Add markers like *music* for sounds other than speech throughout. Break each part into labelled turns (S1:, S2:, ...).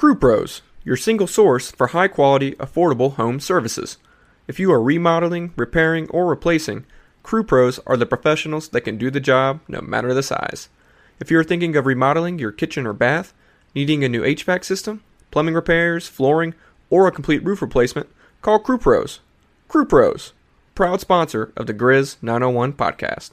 S1: Crew Pros, your single source for high quality, affordable home services. If you are remodeling, repairing, or replacing, Crew Pros are the professionals that can do the job no matter the size. If you are thinking of remodeling your kitchen or bath, needing a new HVAC system, plumbing repairs, flooring, or a complete roof replacement, call Crew Pros. Crew Pros, proud sponsor of the Grizz 901 podcast.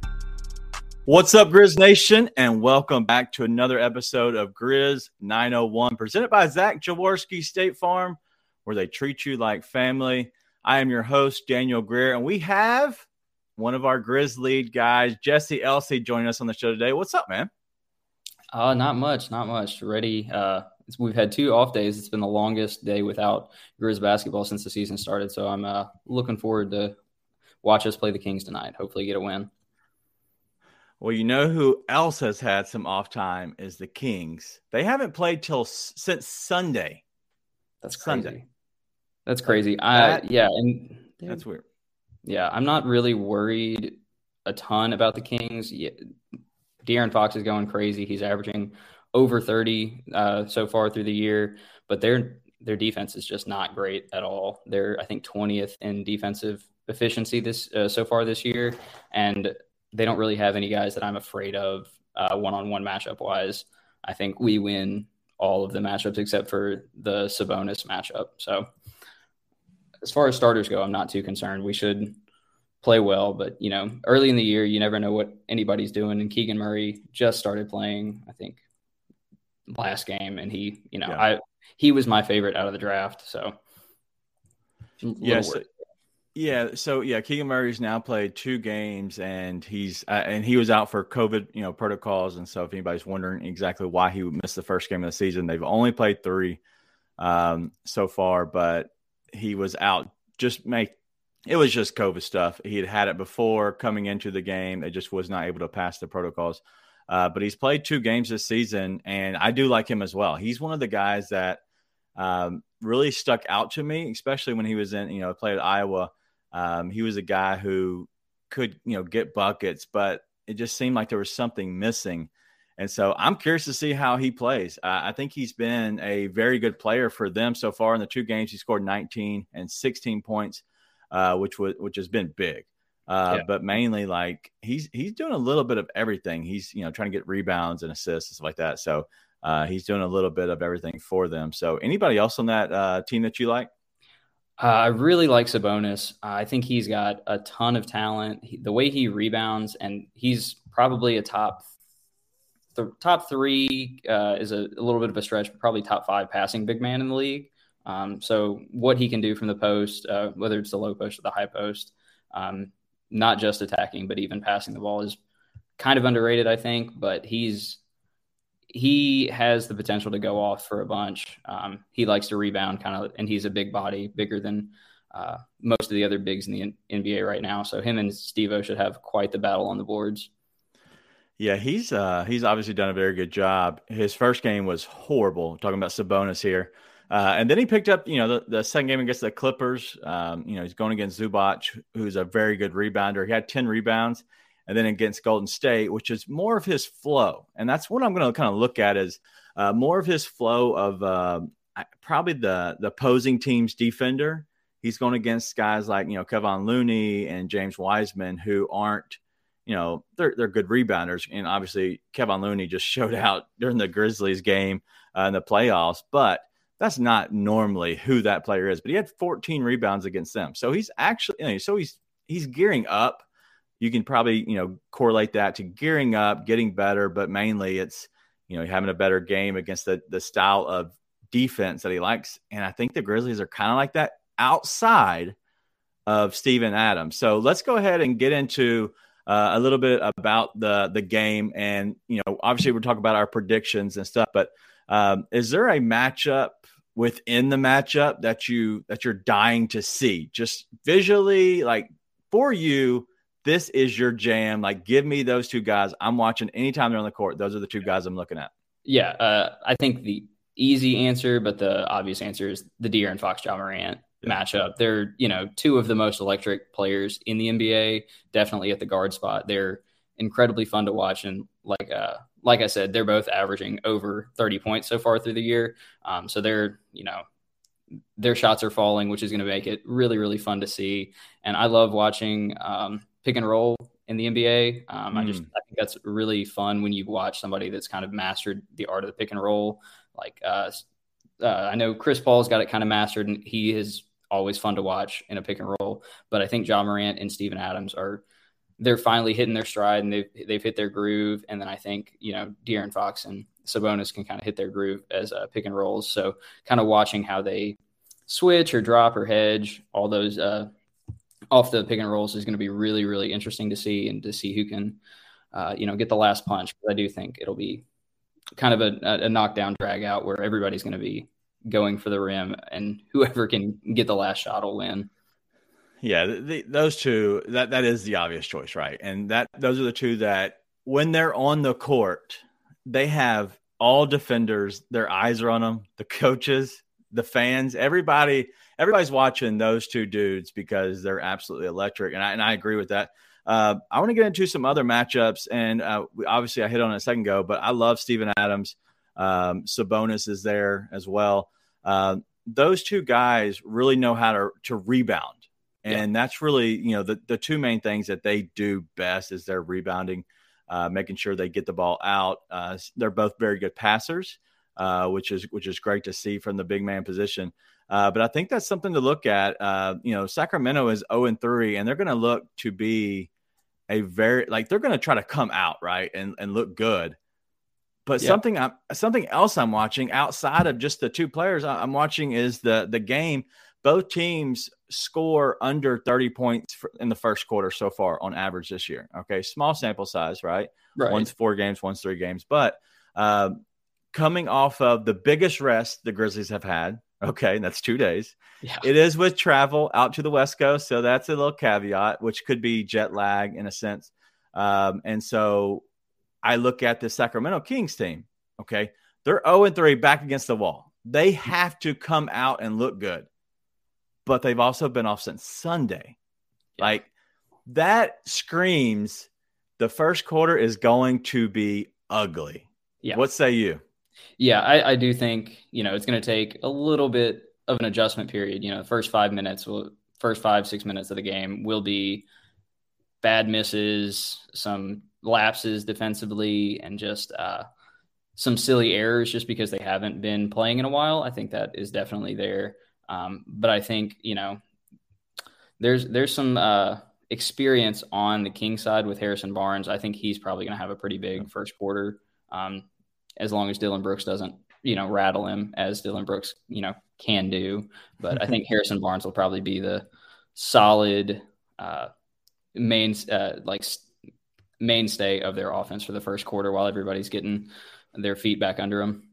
S2: What's up, Grizz Nation, and welcome back to another episode of Grizz 901, presented by Zach Jaworski State Farm, where they treat you like family. I am your host, Daniel Greer, and we have one of our Grizz lead guys, Jesse Elsey, joining us on the show today. What's up, man?
S3: Uh, not much, not much. Ready. Uh, we've had two off days. It's been the longest day without Grizz basketball since the season started. So I'm uh, looking forward to watch us play the Kings tonight. Hopefully, get a win.
S2: Well, you know who else has had some off time is the Kings. They haven't played till since Sunday.
S3: That's crazy. Sunday. That's crazy. That, I yeah, and
S2: that's weird.
S3: Yeah, I'm not really worried a ton about the Kings. Yeah, De'Aaron Fox is going crazy. He's averaging over 30 uh, so far through the year, but their their defense is just not great at all. They're I think 20th in defensive efficiency this uh, so far this year, and they don't really have any guys that I'm afraid of uh, one on one matchup wise. I think we win all of the matchups except for the Sabonis matchup. So as far as starters go, I'm not too concerned. We should play well, but you know, early in the year, you never know what anybody's doing. And Keegan Murray just started playing, I think, last game, and he, you know, yeah. I he was my favorite out of the draft. So
S2: yes, yeah, so yeah, Keegan Murray's now played two games, and he's uh, and he was out for COVID, you know, protocols, and so if anybody's wondering exactly why he missed the first game of the season, they've only played three um, so far, but he was out. Just make it was just COVID stuff. He had had it before coming into the game. It just was not able to pass the protocols. Uh, but he's played two games this season, and I do like him as well. He's one of the guys that um, really stuck out to me, especially when he was in, you know, played at Iowa um, he was a guy who could, you know, get buckets, but it just seemed like there was something missing. And so I'm curious to see how he plays. Uh, I think he's been a very good player for them so far in the two games. He scored 19 and 16 points, uh, which was which has been big. Uh, yeah. But mainly, like he's he's doing a little bit of everything. He's you know trying to get rebounds and assists and stuff like that. So uh, he's doing a little bit of everything for them. So anybody else on that uh, team that you like?
S3: Uh, I really like Sabonis. Uh, I think he's got a ton of talent. He, the way he rebounds, and he's probably a top the top three uh, is a, a, little bit of a stretch, but probably top five passing big man in the league. Um, so what he can do from the post, uh, whether it's the low post or the high post, um, not just attacking, but even passing the ball is kind of underrated, I think. But he's he has the potential to go off for a bunch. Um, he likes to rebound, kind of, and he's a big body, bigger than uh, most of the other bigs in the NBA right now. So him and Steve-O should have quite the battle on the boards.
S2: Yeah, he's uh, he's obviously done a very good job. His first game was horrible. Talking about Sabonis here, uh, and then he picked up you know the, the second game against the Clippers. Um, you know he's going against Zubac, who's a very good rebounder. He had ten rebounds and then against Golden State, which is more of his flow. And that's what I'm going to kind of look at is uh, more of his flow of uh, probably the the opposing team's defender. He's going against guys like you know Kevon Looney and James Wiseman who aren't you know they're they're good rebounders, and obviously Kevon Looney just *laughs* showed out during the Grizzlies game uh, in the playoffs, but. That's not normally who that player is, but he had 14 rebounds against them. So he's actually, you know, so he's he's gearing up you can probably you know correlate that to gearing up, getting better, but mainly it's you know having a better game against the the style of defense that he likes. And I think the Grizzlies are kind of like that outside of Steven Adams. So let's go ahead and get into uh, a little bit about the the game. And you know, obviously, we're talking about our predictions and stuff. But um, is there a matchup within the matchup that you that you're dying to see just visually like for you this is your jam like give me those two guys i'm watching anytime they're on the court those are the two guys i'm looking at
S3: yeah uh, i think the easy answer but the obvious answer is the De'Aaron Fox Ja Morant yeah. matchup they're you know two of the most electric players in the nba definitely at the guard spot they're incredibly fun to watch and like uh like I said, they're both averaging over 30 points so far through the year. Um, so they're, you know, their shots are falling, which is going to make it really, really fun to see. And I love watching um, pick and roll in the NBA. Um, mm. I just I think that's really fun when you watch somebody that's kind of mastered the art of the pick and roll. Like uh, uh, I know Chris Paul's got it kind of mastered, and he is always fun to watch in a pick and roll. But I think Ja Morant and Steven Adams are they're finally hitting their stride and they've they've hit their groove. And then I think you know De'Aaron Fox and Sabonis can kind of hit their groove as uh, pick and rolls. So kind of watching how they switch or drop or hedge all those uh, off the pick and rolls is going to be really really interesting to see and to see who can uh, you know get the last punch. But I do think it'll be kind of a, a knockdown drag out where everybody's going to be going for the rim and whoever can get the last shot will win.
S2: Yeah, the, those two that that is the obvious choice, right? And that those are the two that when they're on the court, they have all defenders, their eyes are on them, the coaches, the fans, everybody, everybody's watching those two dudes because they're absolutely electric. And I, and I agree with that. Uh, I want to get into some other matchups, and uh, we, obviously I hit on it a second ago, but I love Steven Adams. Um, Sabonis is there as well. Uh, those two guys really know how to to rebound and yeah. that's really you know the, the two main things that they do best is their rebounding uh, making sure they get the ball out uh, they're both very good passers uh, which is which is great to see from the big man position uh, but i think that's something to look at uh, you know sacramento is 0 and 3 and they're going to look to be a very like they're going to try to come out right and, and look good but yeah. something I'm, something else I'm watching outside of just the two players I'm watching is the the game both teams score under 30 points in the first quarter so far on average this year. Okay. Small sample size, right? right. One's four games, one's three games. But uh, coming off of the biggest rest the Grizzlies have had, okay, that's two days. Yeah. It is with travel out to the West Coast. So that's a little caveat, which could be jet lag in a sense. Um, and so I look at the Sacramento Kings team. Okay. They're 0 3 back against the wall. They have to come out and look good but they've also been off since Sunday. Yeah. Like that screams the first quarter is going to be ugly. Yeah. What say you?
S3: Yeah, I, I do think, you know, it's going to take a little bit of an adjustment period. You know, the first five minutes will, first five, six minutes of the game will be bad misses, some lapses defensively, and just uh, some silly errors just because they haven't been playing in a while. I think that is definitely there. Um, but I think you know there's there's some uh, experience on the King side with Harrison Barnes. I think he's probably going to have a pretty big first quarter, um, as long as Dillon Brooks doesn't you know rattle him as Dillon Brooks you know can do. But I think *laughs* Harrison Barnes will probably be the solid uh, main uh, like mainstay of their offense for the first quarter while everybody's getting their feet back under them.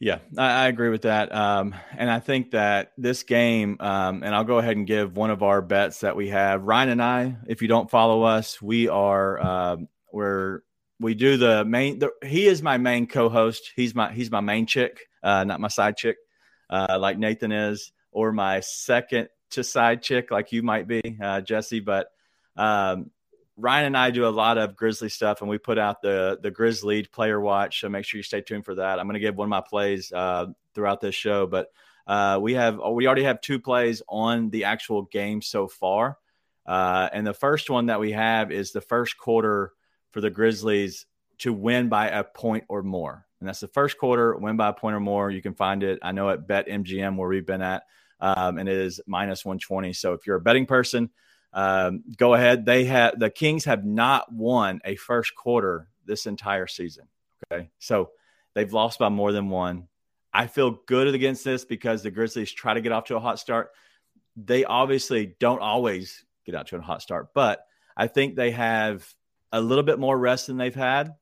S2: Yeah, I, I, agree with that. Um, and I think that this game, um, and I'll go ahead and give one of our bets that we have. Ryan and I, if you don't follow us, we are um, we're we do the main. The, he is my main co-host. He's my he's my main chick, uh, not my side chick, uh, like Nathan is, or my second to side chick, like you might be, uh, Jesse. But um, Ryan and I do a lot of Grizzly stuff, and we put out the the Grizzly Player Watch. So make sure you stay tuned for that. I'm going to give one of my plays uh, throughout this show, but uh, we have we already have two plays on the actual game so far, uh, and the first one that we have is the first quarter for the Grizzlies to win by a point or more, and that's the first quarter win by a point or more. You can find it. I know at BetMGM where we've been at, um, and it is minus 120. So if you're a betting person um, go ahead. They have the Kings have not won a first quarter this entire season. Okay, so they've lost by more than one. I feel good against this because the Grizzlies try to get off to a hot start. They obviously don't always get out to a hot start, but I think they have a little bit more rest than they've had.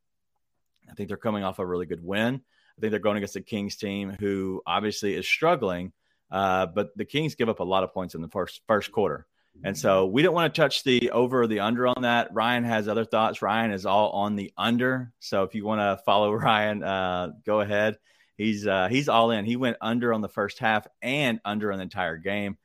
S2: I think they're coming off a really good win. I think they're going against the Kings team, who obviously is struggling. Uh, but the Kings give up a lot of points in the first first quarter. And so we don't want to touch the over or the under on that. Ryan has other thoughts. Ryan is all on the under. So if you want to follow *laughs* Ryan, uh, go ahead. He's uh, he's all in. He went under on the first half and under on the entire game.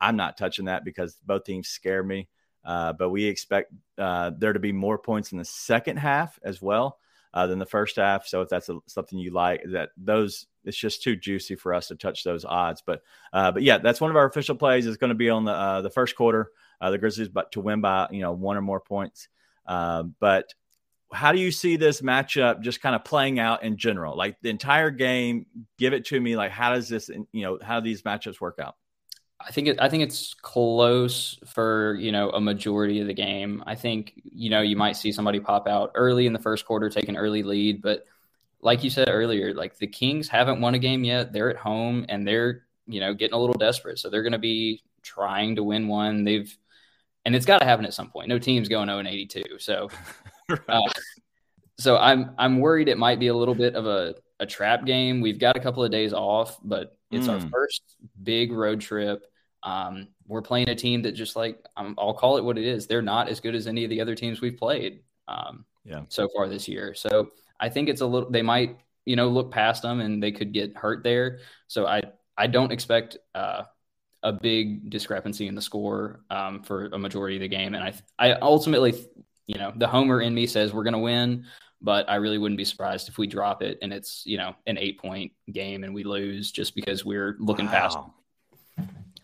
S2: I'm not touching that because both teams scare me. Uh, but we expect uh, there to be more points in the second half as well uh, than the first half. So if that's a, something you like, that those it's just too juicy for us to touch those odds. But uh, but yeah, that's one of our official plays. is going to be on the uh, the first quarter. The Grizzlies, but to win by you know one or more points. But how do you see this matchup just kind of playing out in general? Like the entire game, give it to me. Like how does this you know how do these matchups work out?
S3: I think it, I think it's close for you know a majority of the game. I think you know you might see somebody pop out early in the first quarter, take an early lead, but like you said earlier, like the Kings haven't won a game yet. They're at home and they're you know getting a little desperate, so they're going to be trying to win one. They've and it's got to happen at some point. No team's going 0 and 82, so *laughs* uh, so I'm I'm worried it might be a little bit of a a trap game. We've got a couple of days off, but it's mm. our hmm. first big road trip. Um, we're playing a team that just like um, I'll call it what it is. They're not as good as any of the other teams we've played um, yeah. so far this year. So I think it's a little. They might you know look past them and they could get hurt there. So I I don't expect uh, a big discrepancy in the score um, for a majority of the game. And I I ultimately you know the homer in me says we're going to win but I really wouldn't be surprised if we drop it and it's you know an eight point game and we lose just because we're looking wow. past.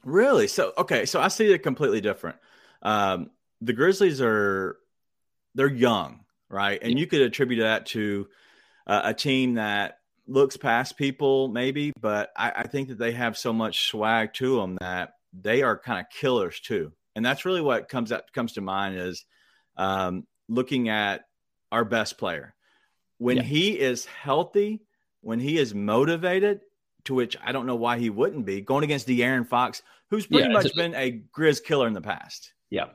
S2: Really? So okay, so I see it completely different. Um, the Grizzlies are they're young, right? And yeah. you could attribute that to uh, a team that looks past people, maybe, but I, I think that they have so much swag to them that they are kind of killers too. And that's really what comes up comes to mind is um, looking at our best player. When yeah. he is healthy, when he is motivated, to which I don't know why he wouldn't be going against De'Aaron Fox, who's pretty yeah, much a, been a Grizz killer in the past.
S3: Yeah,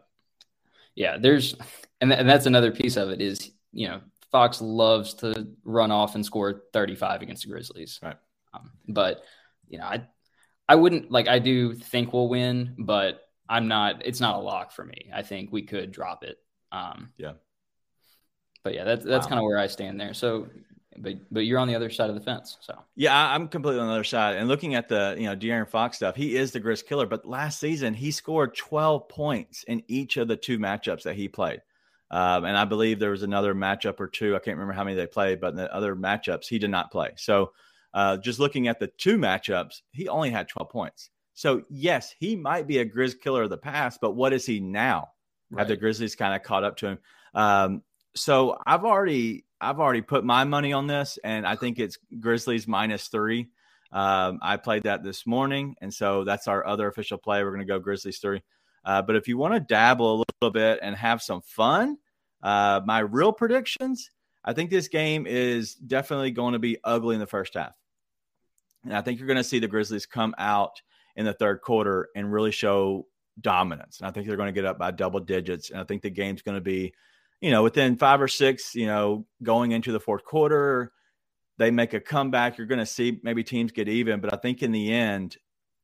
S3: yeah. There's, and, th- and that's another piece of it is you know Fox loves to run off and score 35 against the Grizzlies.
S2: Right.
S3: Um, but you know, I I wouldn't like I do think we'll win, but I'm not. It's not a lock for me. I think we could drop it. Um,
S2: yeah
S3: but yeah, that's that's wow. kind of where I stand there. So, but but you're on the other side of the fence. So
S2: yeah, I'm completely on the other side. And looking at the you know De'Aaron Fox stuff, he is the Grizz killer. But last season he scored 12 points in each of the two matchups that he played. Um, and I believe there was another matchup or two. I can't remember how many they played, but in the other matchups he did not play. So uh, just looking at the two matchups, he only had 12 points. So yes, he might be a Grizz killer of the past, but what is he now? Right. Have the Grizzlies kind of caught up to him? Um, so I've already I've already put my money on this, and I think it's Grizzlies minus three. Um, I played that this morning, and so that's our other official play. We're going to go Grizzlies three. Uh, but if you want to dabble a little bit and have some fun, uh, my real predictions, I think this game is definitely going to be ugly in the first half. And I think you're going to see the Grizzlies come out in the third quarter and really show dominance. And I think they're going to get up by double digits. And I think the game's going to be you know, within five or six, you know, going into the fourth quarter, they make a comeback. You're going to see maybe teams get even. But I think in the end,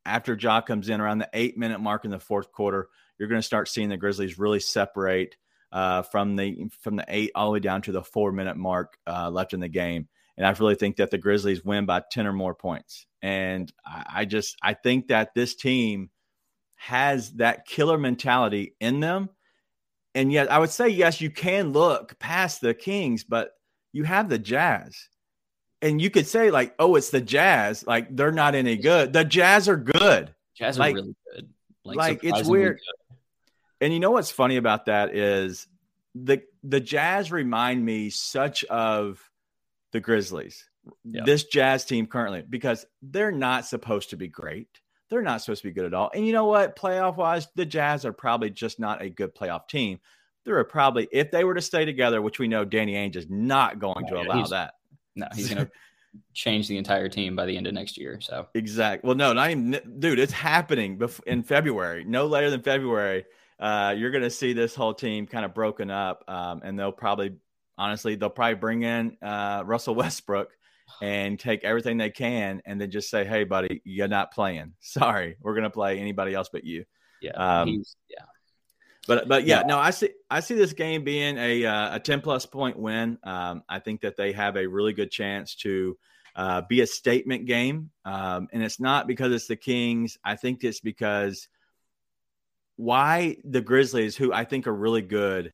S2: after Ja comes in around the eight minute mark in the fourth quarter, you're going to start seeing the Grizzlies really separate uh, from the from the eight all the way down to the four minute mark uh, left in the game. And I really think that the Grizzlies win by 10 or more points. And I, I just I think that this team has that killer mentality in them and yet I would say yes, you can look past the Kings, but you have the Jazz. And you could say like, oh, it's the Jazz. Like they're not any good. The Jazz are good.
S3: Jazz
S2: like,
S3: are really good.
S2: Like, like it's weird. Good. And you know what's funny about that is the the Jazz remind me such of the Grizzlies. Yep. This Jazz team currently because they're not supposed to be great. They're not supposed to be good at all. And you know what? Playoff wise, the Jazz are probably just not a good playoff team. They're probably, if they were to stay together, which we know Danny Ainge is not going to allow that.
S3: No, *laughs* he's going to change the entire team by the end of next year. So
S2: exactly. Well, no, not even, dude. It's happening in February. No later than February. Uh, you're going to see this whole team kind of broken up, um, and they'll probably, honestly, they'll probably bring in uh, Russell *laughs* Westbrook and take everything they can and then just say, "Hey, buddy, you're not playing. *laughs* Sorry, we're going to play anybody else but you."
S3: Yeah,
S2: Um,
S3: yeah.
S2: But but yeah, no, I see I see this game being a uh, a ten plus point win. Um, I think that they have a really good chance to uh, be a statement game, um, and it's not because it's the Kings. I think it's because why the Grizzlies, who I think are really good,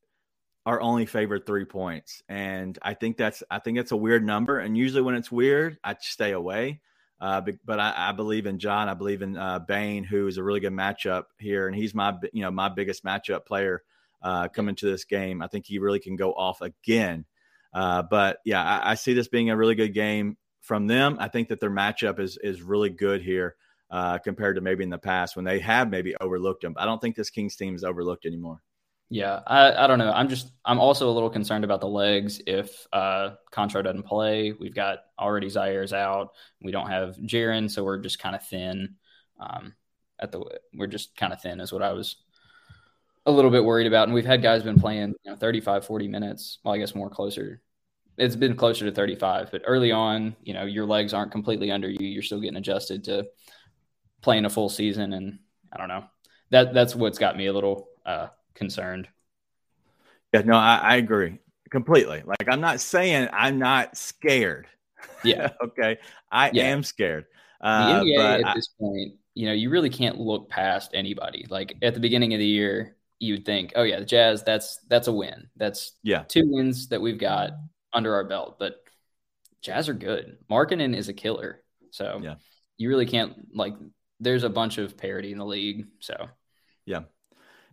S2: are only favored three points, and I think that's I think that's a weird number. And usually when it's weird, I stay away. Uh, but, but I, I, believe in Ja. I believe in uh, Bane, who is a really good matchup here, and he's my you know my biggest matchup player uh, coming to this game. I think he really can go off again. Uh, but yeah, I, I, see this being a really good game from them. I think that their matchup is is really good here uh, compared to maybe in the past when they have maybe overlooked them. I don't think this Kings team is overlooked anymore.
S3: Yeah, I, I don't know. I'm just I'm also a little concerned about the legs. If uh Konchar doesn't play, we've got already Ziaire's out. We don't have Jaren, so we're just kind of thin. Um, at the we're just kind of thin is what I was a little bit worried about. And we've had guys been playing you know 35, 40 minutes. Well, I guess more closer. It's been closer to 35, but early on, you know, your legs aren't completely under you. You're still getting adjusted to playing a full season, and I don't know. That that's what's got me a little uh concerned.
S2: Yeah, no, I, I agree completely. Like, I'm not saying I'm not scared.
S3: Yeah. *laughs*
S2: okay. I
S3: Yeah.
S2: am scared.
S3: The
S2: Uh,
S3: NBA
S2: but
S3: at
S2: I-
S3: this point, you know, you really can't look past anybody. Like at the beginning of the year, you would think, oh yeah, the Jazz, that's that's a win. That's
S2: yeah,
S3: two wins that we've got under our belt. But Jazz are good. Markkanen is a killer. So
S2: Yeah.
S3: you really can't like. There's a bunch of parity in the league. So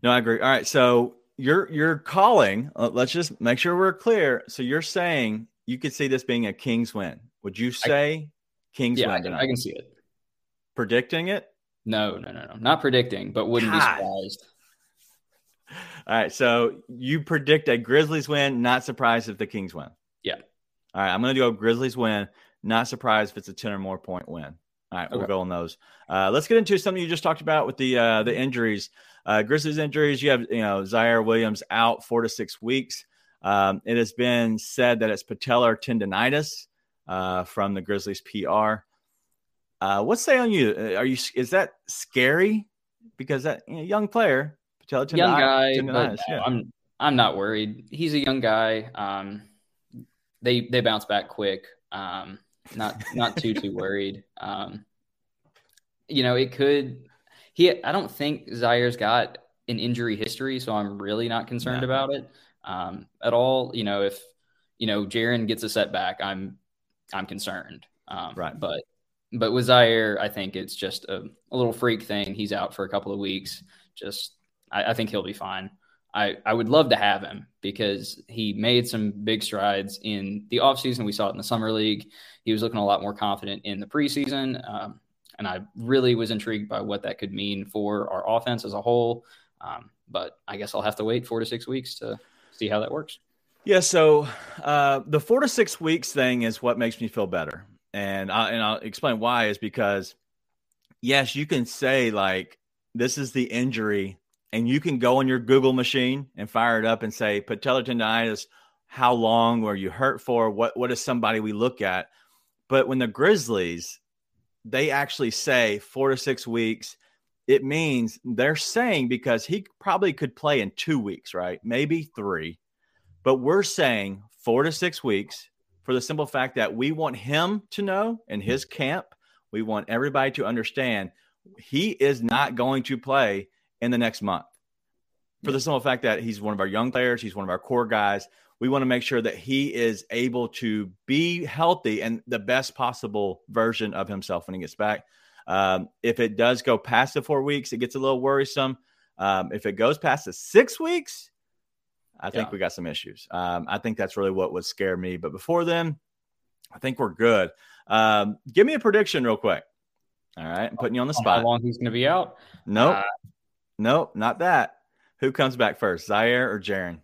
S2: no, I agree. All right. So you're, you're calling, uh, let's just make sure we're clear. So you're saying you could see this being a Kings win. Would you say Kings
S3: yeah, I
S2: win
S3: can,
S2: tonight?
S3: I can see it.
S2: Predicting it?
S3: No, no, no, no. Not predicting, but wouldn't be surprised.
S2: All right. So you predict a Grizzlies win, not surprised if the Kings win.
S3: Yeah.
S2: All right. I'm going to go Grizzlies win, not surprised if it's a 10 or more point win. All right. We'll
S3: Okay.
S2: go on those. Uh, let's get into something you just talked about with the uh, the injuries. Uh, Grizzlies injuries. You have you know Ziaire Williams out four to six weeks. Um, it has been said that it's patellar tendonitis uh, from the Grizzlies PR. Uh, what say on you? Uh, Are you is that scary? Because that you know, young player, patellar tendonitis.
S3: young guy,
S2: tendonitis,
S3: no,
S2: yeah.
S3: I'm I'm not worried. He's a young guy. Um, they they bounce back quick. Um, not not too too worried. Um, you know, it could. He I don't think Ziaire's got an injury history, so I'm really not concerned
S2: No.
S3: about it um, at all. You know, if you know Jaren gets a setback, I'm I'm concerned. Um,
S2: Right.
S3: but but with Ziaire, I think it's just a, a little freak thing. He's out for a couple of weeks. Just I, I think he'll be fine. I, I would love to have him because he made some big strides in the offseason. We saw it in the summer league. He was looking a lot more confident in the preseason. Um, and I really was intrigued by what that could mean for our offense as a whole. Um, but I guess I'll have to wait four to six weeks to see how that works.
S2: Yeah, so uh, the four to six weeks thing is what makes me feel better, and I, and I'll explain why. Is because yes, you can say like this is the injury, and you can go on your Google machine and fire it up and say patellar tendonitis. How long were you hurt for? What what is somebody we look at? But when the Grizzlies, they actually say four to six weeks. It means they're saying because he probably could play in two weeks, right? Maybe three but we're saying four to six weeks for the simple fact that we want him to know in his camp, we want everybody to understand he is not going to play in the next month. For the simple fact that he's one of our young players, he's one of our core guys. We want to make sure that he is able to be healthy and the best possible version of himself when he gets back. Um, if it does go past the four weeks, it gets a little worrisome. Um, if it goes past the six weeks, I think
S3: Yeah.
S2: we got some issues. Um, I think that's really what would scare me. But before then, I think we're good. Um, give me a prediction real quick. All right, I'm putting you on the
S3: spot. How long he's going to be out?
S2: Nope,
S3: Uh,
S2: nope, not that. Who comes back first, Ziaire or Jaren?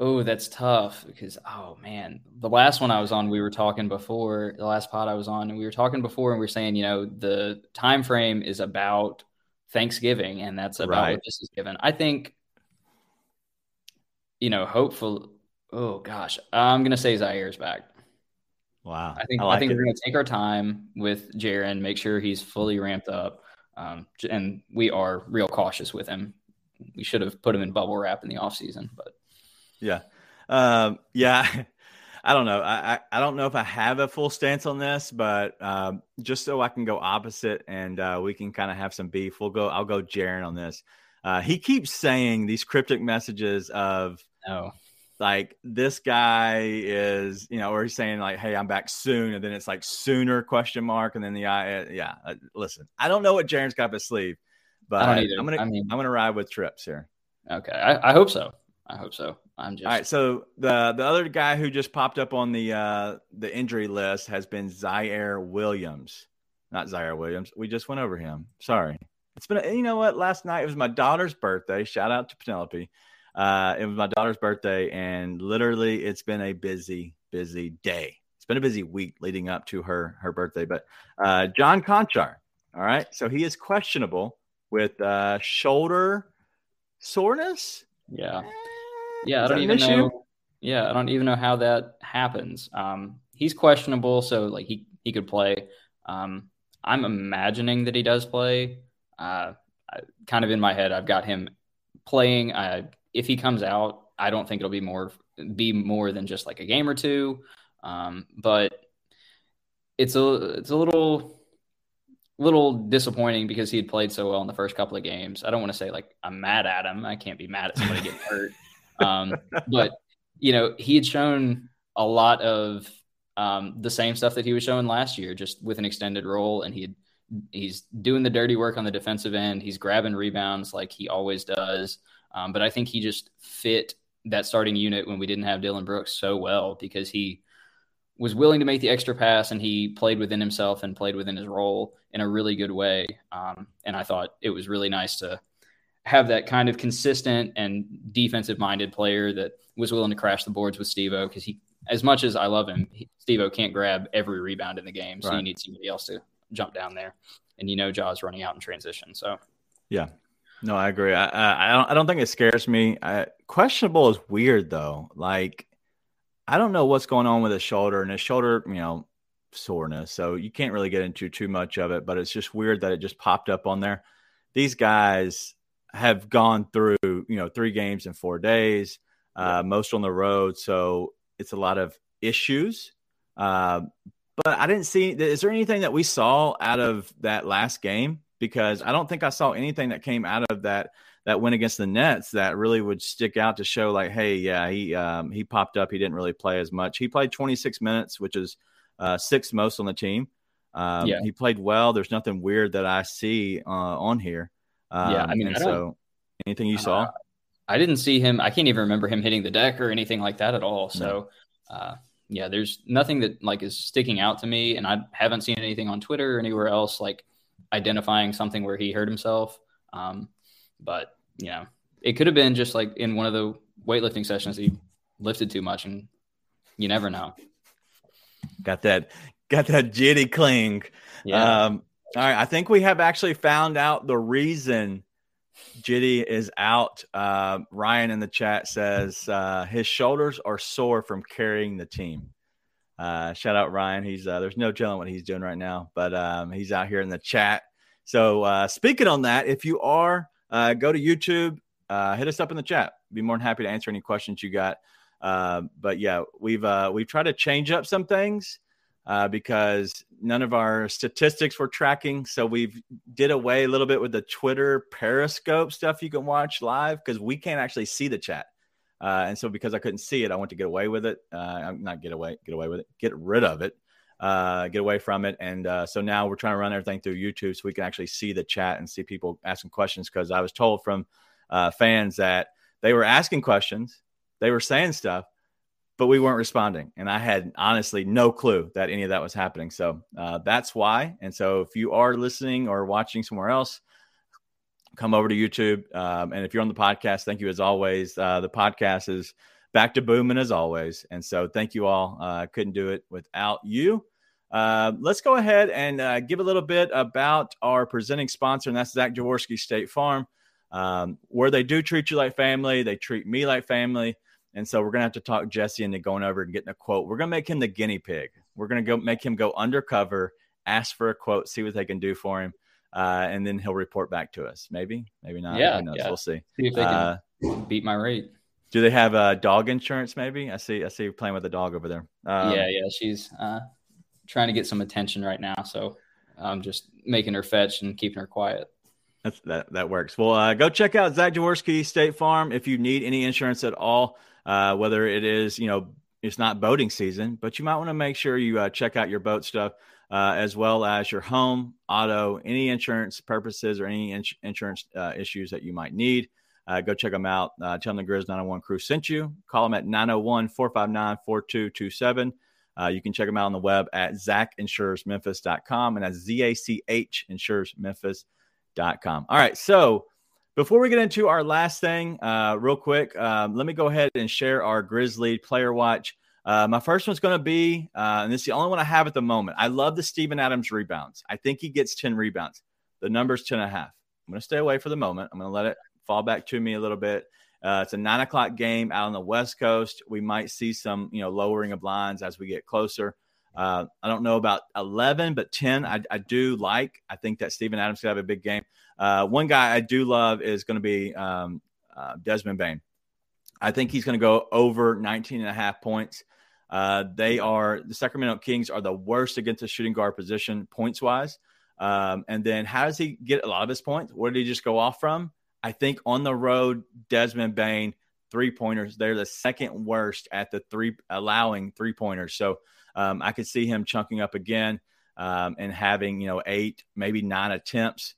S3: Oh, that's tough because oh man, the last one I was on, we were talking before the last pod I was on, and we were talking before, and we were saying, you know, the time frame is about Thanksgiving, and that's about
S2: Right.
S3: what this is given. I think, you know, hopeful. Oh gosh, I'm gonna say Ziaire's back.
S2: Wow.
S3: I think I,
S2: like
S3: think
S2: it.
S3: we're to take our time with Jaren, make sure he's fully ramped up, um, and we are real cautious with him. We should have put him in bubble wrap in the offseason, but
S2: Yeah. Um, yeah. *laughs* I don't know. I, I, I don't know if I have a full stance on this, but um, just so I can go opposite and uh, we can kind of have some beef, we'll go. I'll go Jaren on this. Uh, he keeps saying these cryptic messages of
S3: no.
S2: like this guy is, you know, or he's saying like, "Hey, I'm back soon," and then it's like sooner question mark, and then the I, yeah. Uh, listen, I don't know what Jaren's got up his sleeve, but
S3: I
S2: I'm gonna
S3: I mean-
S2: I'm gonna ride with Trips here.
S3: Okay, I, I hope so. I hope so. I'm just
S2: All right, so the the other guy who just popped up on the uh the injury list has been Ziaire Williams. Not Ziaire Williams. We just went over him. Sorry. It's been a, you know what? Last night it was my daughter's birthday. Shout out to Penelope. Uh it was my daughter's birthday and literally it's been a busy busy day. It's been a busy week leading up to her her birthday, but uh John Konchar. All right? So he is questionable with uh shoulder soreness.
S3: yeah. Yeah, I don't even
S2: issue?
S3: know. Yeah, I don't even know how that happens. Um, he's questionable, so like he he could play. Um, I'm imagining that he does play. Uh, I, kind of in my head, I've got him playing. Uh, if he comes out, I don't think it'll be more be more than just like a game or two. Um, but it's a it's a little little disappointing because he had played so well in the first couple of games. I don't want to say like I'm mad at him. I can't be mad at somebody getting *laughs* hurt. Um, but you know, he had shown a lot of um, the same stuff that he was showing last year, just with an extended role, and he had, he's doing the dirty work on the defensive end. He's grabbing rebounds like he always does. Um, but I think he just fit that starting unit when we didn't have Dillon Brooks so well because he was willing to make the extra pass and he played within himself and played within his role in a really good way. Um, and I thought it was really nice to have that kind of consistent and defensive minded player that was willing to crash the boards with Stevo because he, as much as I love him, Stevo can't grab every rebound in the game. So
S2: Right.
S3: you need somebody else to jump down there. And you know, Ja's running out in transition. So
S2: Yeah. No, I agree. I, I I don't I don't think it scares me. I, questionable is weird though. Like I don't know what's going on with his shoulder and his shoulder, you know, soreness. So you can't really get into too much of it, but it's just weird that it just popped up on there. These guys have gone through, you know, three games in four days, uh, most on the road. So it's a lot of issues. Uh, but I didn't see. Is there anything that we saw out of that last game? Because I don't think I saw anything that came out of that that went against the Nets that really would stick out to show like, hey, yeah, he um, he popped up. He didn't really play as much. He played 26 minutes, which is uh, sixth most on the team. Um,
S3: Yeah.
S2: He played well. There's nothing weird that I see uh, on here. Um,
S3: Yeah, I mean, I
S2: so anything you saw?
S3: Uh, I didn't see him. I can't even remember him hitting the deck or anything like that at all. So, uh, yeah, there's nothing that like is sticking out to me, and I haven't seen anything on Twitter or anywhere else like identifying something where he hurt himself. Um, but you know, it could have been just like in one of the weightlifting sessions he lifted too much, and you never know.
S2: Got that? Got that jitty cling.
S3: Yeah,
S2: Um, all right. I think we have actually found out the reason Jitty is out. Uh, Ryan in the chat says uh, his shoulders are sore from carrying the team. Uh, shout out Ryan. He's uh, there's no telling what he's doing right now, but um, he's out here in the chat. So uh, speaking on that, if you are, uh, go to YouTube, hit us up in the chat. Be more than happy to answer any questions you got. But yeah, we've we've tried to change up some things uh, because none of our statistics were tracking. So we've did away a little bit with the Twitter Periscope stuff you can watch live because we can't actually see the chat. Uh, and so because I couldn't see it, I want to get away with it. Uh, I'm not get away, get away with it, get rid of it, uh, get away from it. And uh, so now we're trying to run everything through YouTube so we can actually see the chat and see people asking questions. Because I was told from uh, fans that they were asking questions, they were saying stuff, but we weren't responding. And I had honestly no clue that any of that was happening. So uh, that's why. And so if you are listening or watching somewhere else, come over to YouTube. Um, and if you're on the podcast, thank you as always. Uh, the podcast is back to booming as always. And so thank you all. Uh, couldn't do it without you. Uh, let's go ahead and uh, give a little bit about our presenting sponsor, and that's Zach Jaworski State Farm, um, where they do treat you like family. They treat me like family. And so we're going to have to talk Jesse into going over and getting a quote. We're going to make him the guinea pig. We're going to go make him go undercover, ask for a quote, see what they can do for him, uh, and then he'll report back to us. Maybe, maybe not.
S3: Yeah,
S2: yeah. We'll see.
S3: See if they can uh, beat my rate.
S2: Do they have uh, dog insurance? Maybe I see. I see you playing with a dog over there.
S3: Um, yeah, yeah. She's uh, trying to get some attention right now, so I'm just making her fetch and keeping her quiet.
S2: That's, that that works. Well, uh, go check out Zach Jaworski State Farm if you need any insurance at all. Uh, whether it is you know it's not boating season, but you might want to make sure you uh, check out your boat stuff uh, as well as your home, auto, any insurance purposes or any ins- insurance uh, issues that you might need. Uh, go check them out. Uh, tell them the Grizz 901 crew sent you. Call them at 901 459 4227. Uh, you can check them out on the web at zachinsuresmemphis.com and that's Z A C H insuresmemphis.com. All right. So before we get into our last thing, uh, real quick, um, let me go ahead and share our Grizzly player watch. Uh, my first one's going to be, uh, and this is the only one I have at the moment. I love the Steven Adams rebounds. I think he gets 10 rebounds. The number's 10 and a half. I'm going to stay away for the moment. I'm going to let it fall back to me a little bit. Uh, it's a nine o'clock game out on the West Coast. We might see some, you know, lowering of lines as we get closer. Uh, I don't know about 11, but 10 I, I, do like. I think that Steven Adams could have a big game. Uh, one guy I do love is going to be um, uh, Desmond Bane. I think he's going to go over 19 and a half points. Uh, they are the Sacramento Kings are the worst against the shooting guard position points wise. Um, and then how does he get a lot of his points? Where did he just go off from? I think on the road, Desmond Bane three pointers, they're the second worst at the three allowing three pointers. So um, I could see him chunking up again um, and having, you know, eight, maybe nine attempts,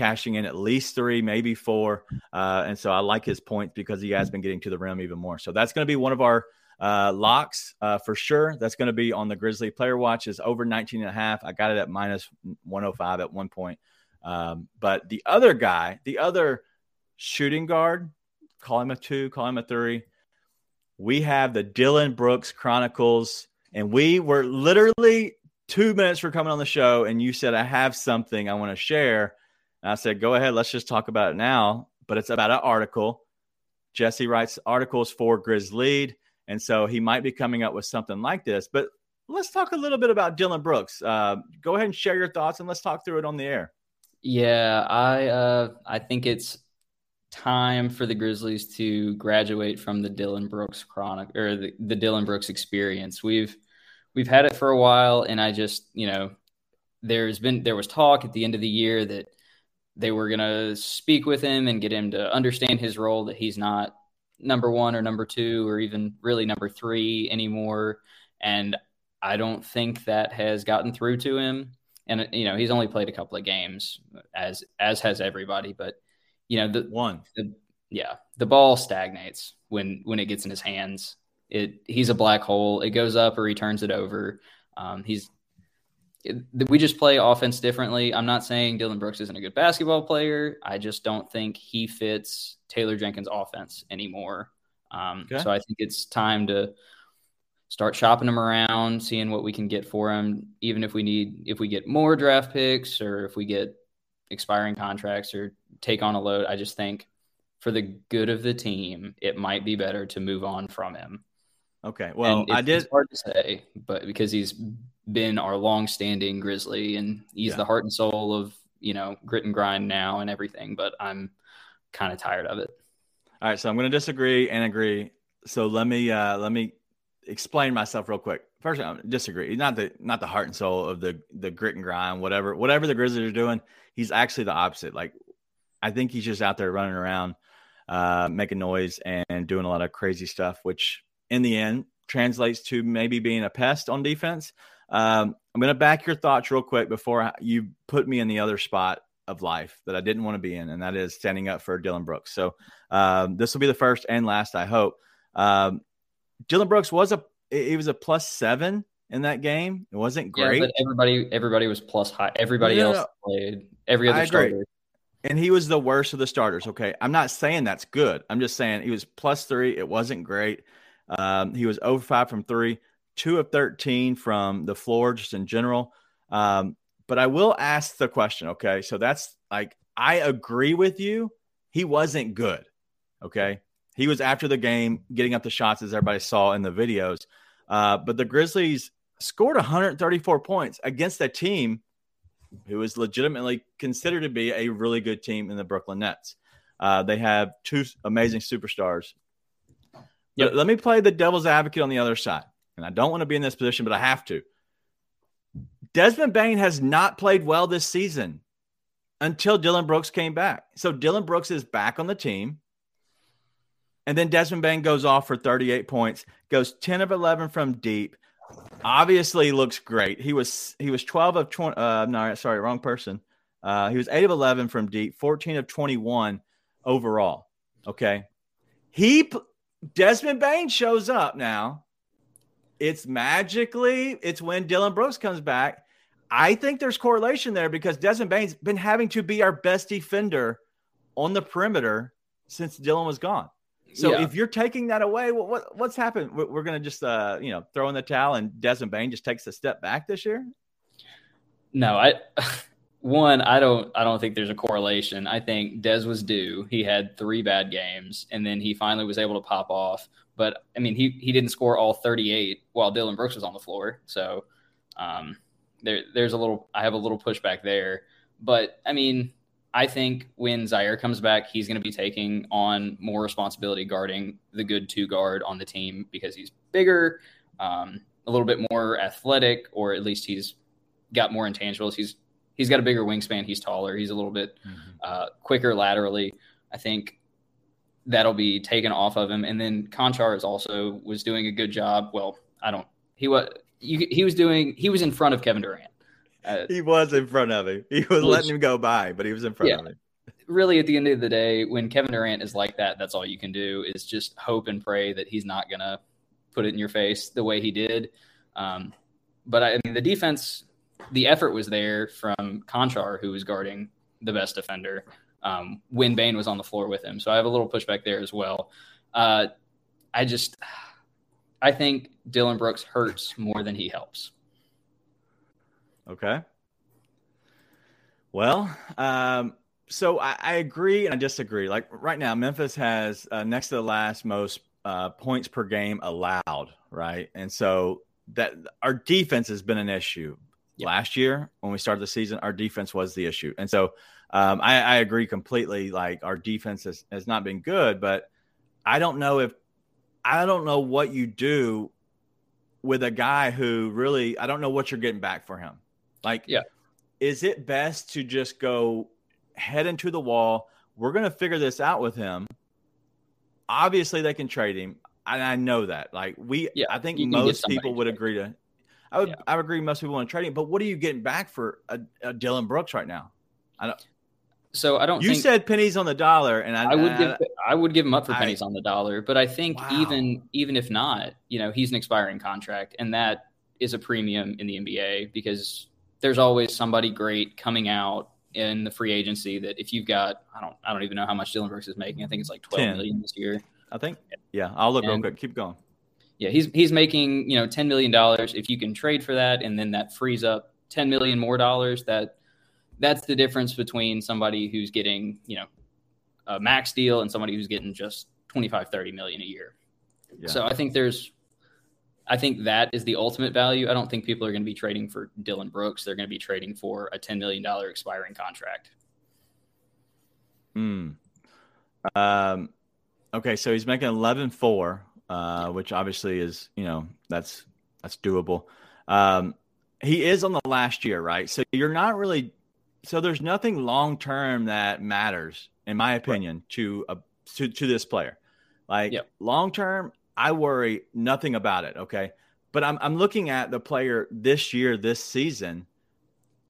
S2: cashing in at least three, maybe four. Uh, and so I like his points because he has been getting to the rim even more. So that's going to be one of our uh, locks uh, for sure. That's going to be on the Grizzly player watch is over 19 and a half. I got it at minus 105 at one point. Um, but the other guy, the other shooting guard, call him a two, call him a three. We have the Dillon Brooks Chronicles, and we were literally two minutes for coming on the show, and you said, I have something I want to share. And I said, Go ahead, let's just talk about it now. But it's about an article. Jesse writes articles for Grizzly, and so he might be coming up with something like this. But let's talk a little bit about Dillon Brooks. Uh, go ahead and share your thoughts, and let's talk through it on the air.
S3: Yeah, I uh, I think it's time for the Grizzlies to graduate from the Dillon Brooks chronic or the, the Dillon Brooks experience. We've we've had it for a while, and I just you know there's been there was talk at the end of the year that they were gonna speak with him and get him to understand his role that he's not number one or number two or even really number three anymore, and I don't think that has gotten through to him. And you know he's only played a couple of games as as has everybody. But you know the
S2: one.
S3: the, yeah the ball stagnates when when it gets in his hands. It he's a black hole. It goes up or he turns it over. Um, he's we just play offense differently i'm not saying Dillon brooks isn't a good basketball player i just don't think he fits taylor jenkins offense anymore um, okay. so i think it's time to start shopping them around, seeing what we can get for them. Even if we need, if we get more draft picks or if we get expiring contracts or take on a load, I just think for the good of the team, it might be better to move on from him.
S2: Okay. Well, I did.
S3: It's hard to say, but because he's been our long-standing Grizzly and he's yeah. the heart and soul of you know grit and grind now and everything. But I'm kind of tired of it.
S2: All right, so I'm going to disagree and agree. So let me uh, let me explain myself real quick. First, I disagree. He's not the not the heart and soul of the the grit and grind, whatever whatever the Grizzlies are doing. He's actually the opposite. Like I think he's just out there running around, uh, making noise and doing a lot of crazy stuff, which in the end translates to maybe being a pest on defense. Um, I'm going to back your thoughts real quick before you put me in the other spot of life that I didn't want to be in, and that is standing up for Dillon Brooks. So um, this will be the first and last, I hope. Um, Dillon Brooks was a he was a plus seven in that game. It wasn't great. Yeah, but
S3: everybody everybody was plus high. Everybody yeah, else played every other starter.
S2: And he was the worst of the starters. Okay. I'm not saying that's good. I'm just saying he was plus three. It wasn't great. Um, he was over five from three, two of 13 from the floor, just in general. Um, but I will ask the question. Okay. So that's like, I agree with you. He wasn't good. Okay. He was after the game getting up the shots as everybody saw in the videos. Uh, but the Grizzlies scored 134 points against a team who is legitimately considered to be a really good team in the Brooklyn Nets. Uh, they have two amazing superstars. Yep. Let me play the devil's advocate on the other side. And I don't want to be in this position, but I have to. Desmond Bane has not played well this season until Dillon Brooks came back. So Dillon Brooks is back on the team. And then Desmond Bane goes off for 38 points, goes 10 of 11 from deep. Obviously looks great. He was he was 12 of 20 uh no, sorry, wrong person. Uh he was 8 of 11 from deep, 14 of 21 overall. Okay. He Desmond Bane shows up now. It's magically, it's when Dillon Brooks comes back. I think there's correlation there because Desmond Bane's been having to be our best defender on the perimeter since Dillon was gone. So yeah. if you're taking that away, what, what what's happened? We're, we're going to just uh, you know throw in the towel and Desmond Bane just takes a step back this year.
S3: No, I *laughs* one I don't I don't think there's a correlation. I think Des was due. He had three bad games, and then he finally was able to pop off. But I mean, he he didn't score all 38 while Dillon Brooks was on the floor. So um, there there's a little I have a little pushback there. But I mean, I think when Ziaire comes back, he's going to be taking on more responsibility guarding the good two guard on the team because he's bigger, um, a little bit more athletic, or at least he's got more intangibles. He's he's got a bigger wingspan. He's taller. He's a little bit mm-hmm. uh, quicker laterally. I think that'll be taken off of him. And then Konchar is also was doing a good job. Well, I don't. He was he was doing he was in front of Kevin Durant.
S2: Uh, he was in front of him. He was which, letting him go by, but he was in front yeah, of him.
S3: Really, at the end of the day, when Kevin Durant is like that, that's all you can do is just hope and pray that he's not gonna put it in your face the way he did. Um, but I, I mean, the defense, the effort was there from Konchar, who was guarding the best defender um, when Bane was on the floor with him. So I have a little pushback there as well. Uh, I just, I think Dillon Brooks hurts more than he helps.
S2: Okay. Well, um, so I, I, agree and I disagree. Like right now, Memphis has uh, next to the last most uh, points per game allowed, right? And so that our defense has been an issue. Yep. Last year, when we started the season, our defense was the issue, and so um, I, I, agree completely. Like our defense has, has not been good, but I don't know if I don't know what you do with a guy who really I don't know what you're getting back for him. Like,
S3: yeah,
S2: is it best to just go head into the wall? We're going to figure this out with him. Obviously, they can trade him, and I know that. Like we, yeah, I think most people would agree to. I would, yeah. I would agree. Most people want to trade him, but what are you getting back for a, a Dillon Brooks right now? I don't.
S3: So I don't.
S2: You said pennies on the dollar, and I,
S3: I would give I would give him up for pennies I, on the dollar. But I think wow. even even if not, you know, he's an expiring contract, and that is a premium in the NBA because there's always somebody great coming out in the free agency that if you've got I don't I don't even know how much Dillon Brooks is making. I think it's like twelve 10. million this year.
S2: I think. Yeah, I'll look and, real quick. Keep going.
S3: Yeah, he's he's making you know ten million dollars. If you can trade for that, and then that frees up ten million more dollars, that that's the difference between somebody who's getting you know a max deal and somebody who's getting just 25 30 million a year yeah. so i think there's I think that is the ultimate value. I don't think people are going to be trading for Dillon Brooks. They're going to be trading for a $10 million expiring contract.
S2: Hmm. Um, okay. So he's making 11 4, uh, which obviously is, you know, that's, that's doable. Um, he is on the last year, right? So you're not really, so there's nothing long term that matters, in my opinion, right. to a, to, to this player. Like yep. long term, I worry nothing about it. Okay. But I'm, I'm looking at the player this year, this season,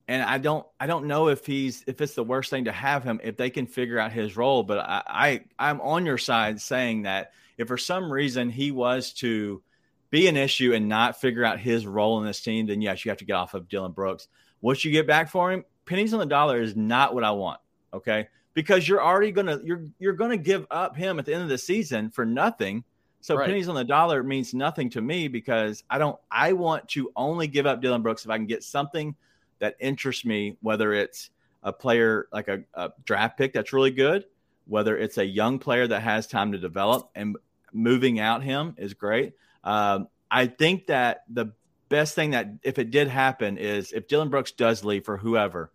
S2: and I don't I don't know if he's if it's the worst thing to have him if they can figure out his role. But I, I I'm on your side saying that if for some reason he was to be an issue and not figure out his role in this team, then yes, you have to get off of Dillon Brooks. What you get back for him, pennies on the dollar is not what I want. Okay. Because you're already gonna you're you're gonna give up him at the end of the season for nothing so right. pennies on the dollar means nothing to me because I don't I want to only give up Dillon Brooks if I can get something that interests me, whether it's a player like a, a draft pick that's really good, whether it's a young player that has time to develop and moving out him is great. Um, I think that the best thing that if it did happen is if Dillon Brooks does leave for whoever,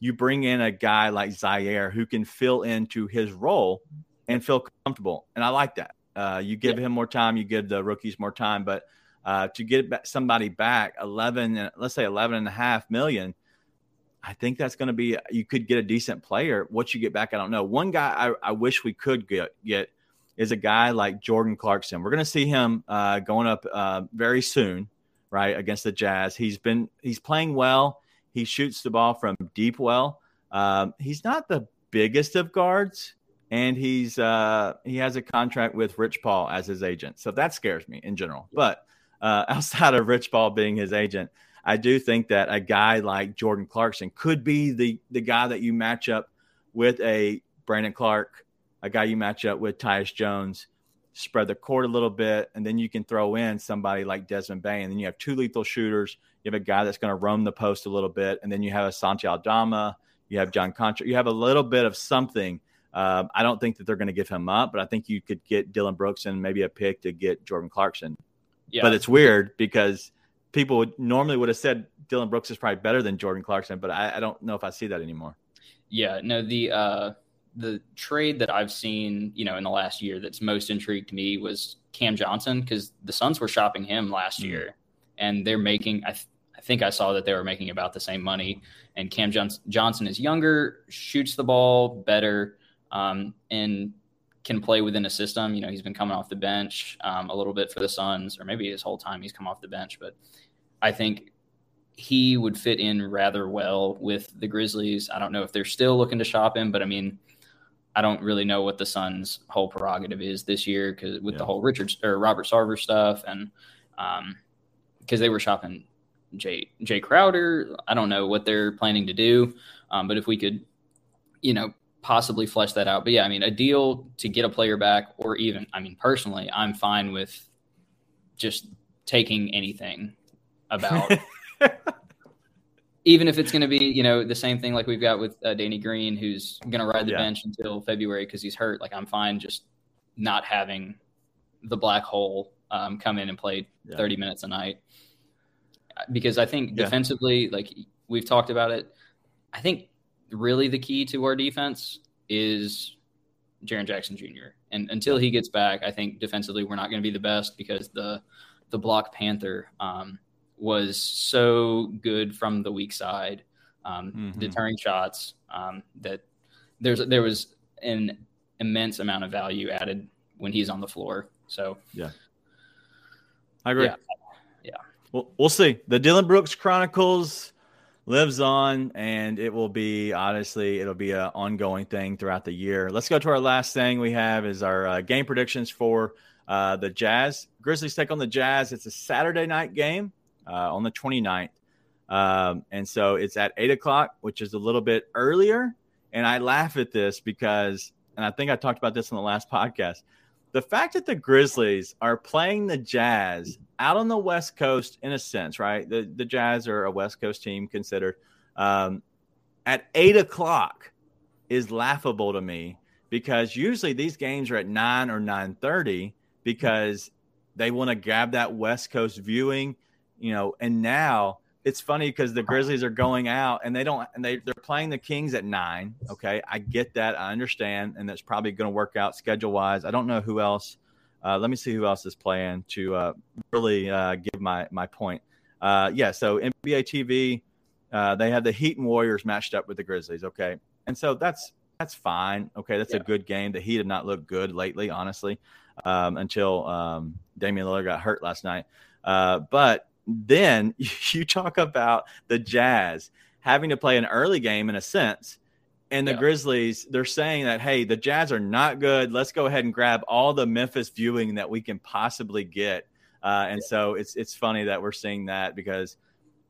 S2: you bring in a guy like Ziaire who can fill into his role and feel comfortable. And I like that. Uh, you give yeah. him more time, you give the rookies more time, but uh, to get somebody back 11, let's say 11 and a half million, I think that's going to be, you could get a decent player. What you get back, I don't know. One guy I, I wish we could get, get is a guy like Jordan Clarkson. We're going to see him uh, going up uh, very soon, right, against the Jazz. He's been, he's playing well. He shoots the ball from deep well. Um, he's not the biggest of guards, and he's uh, he has a contract with Rich Paul as his agent. So that scares me in general. But uh, *laughs* outside of Rich Paul being his agent, I do think that a guy like Jordan Clarkson could be the the guy that you match up with a Brandon Clarke, a guy you match up with Tyus Jones, spread the court a little bit, and then you can throw in somebody like Desmond Bane, and then you have two lethal shooters. You have a guy that's going to roam the post a little bit, and then you have a Santi Aldama, you have John Konchar, you have a little bit of something. Um, I don't think that they're going to give him up, but I think you could get Dillon Brooks and maybe a pick to get Jordan Clarkson. Yeah. But it's weird because people would normally would have said Dillon Brooks is probably better than Jordan Clarkson, but I, I don't know if I see that anymore.
S3: Yeah, no, the uh, the trade that I've seen, you know, in the last year that's most intrigued me was Cam Johnson because the Suns were shopping him last mm-hmm. year, and they're making. I, th- I think I saw that they were making about the same money. And Cam Johnson is younger, shoots the ball better, um, and can play within a system. You know, he's been coming off the bench um, a little bit for the Suns, or maybe his whole time he's come off the bench. But I think he would fit in rather well with the Grizzlies. I don't know if they're still looking to shop him, but I mean, I don't really know what the Suns' whole prerogative is this year because with yeah. the whole Richard or Robert Sarver stuff, and because um, they were shopping Jay Jae Crowder, I don't know what they're planning to do. Um, but if we could, you know, possibly flesh that out. But yeah, I mean, a deal to get a player back, or even, I mean, personally, I'm fine with just taking anything about. *laughs* even if it's going to be, you know, the same thing like we've got with uh, Danny Green, who's going to ride the yeah. bench until February because he's hurt. Like I'm fine just not having the black hole um, come in and play yeah. 30 minutes a night because I think yeah. defensively, like we've talked about it, I think really the key to our defense is Jaren Jackson Jr. And until he gets back, I think defensively we're not going to be the best because the the block Panther um, was so good from the weak side, um, mm-hmm. deterring shots. Um, that there's there was an immense amount of value added when he's on the floor. So
S2: yeah, I agree.
S3: Yeah, yeah.
S2: Well, we'll see. The Dillon Brooks Chronicles lives on and it will be honestly it'll be an ongoing thing throughout the year let's go to our last thing we have is our uh, game predictions for uh, the jazz grizzlies take on the jazz it's a saturday night game uh, on the 29th um, and so it's at 8 o'clock which is a little bit earlier and i laugh at this because and i think i talked about this in the last podcast the fact that the Grizzlies are playing the Jazz out on the West Coast, in a sense, right? The the Jazz are a West Coast team considered. Um, at eight o'clock is laughable to me because usually these games are at nine or nine thirty because they want to grab that West Coast viewing, you know. And now it's funny because the Grizzlies are going out and they don't and they they're playing the Kings at nine. Okay, I get that, I understand, and that's probably going to work out schedule wise. I don't know who else. Uh, let me see who else is playing to uh, really uh, give my my point. Uh, yeah, so NBA TV, uh, they have the Heat and Warriors matched up with the Grizzlies. Okay, and so that's that's fine. Okay, that's yeah. a good game. The Heat have not looked good lately, honestly, um, until um, Damian Lillard got hurt last night. Uh, but then *laughs* you talk about the Jazz having to play an early game in a sense. And the yeah. Grizzlies, they're saying that, hey, the Jazz are not good. Let's go ahead and grab all the Memphis viewing that we can possibly get. Uh, and yeah. so it's it's funny that we're seeing that because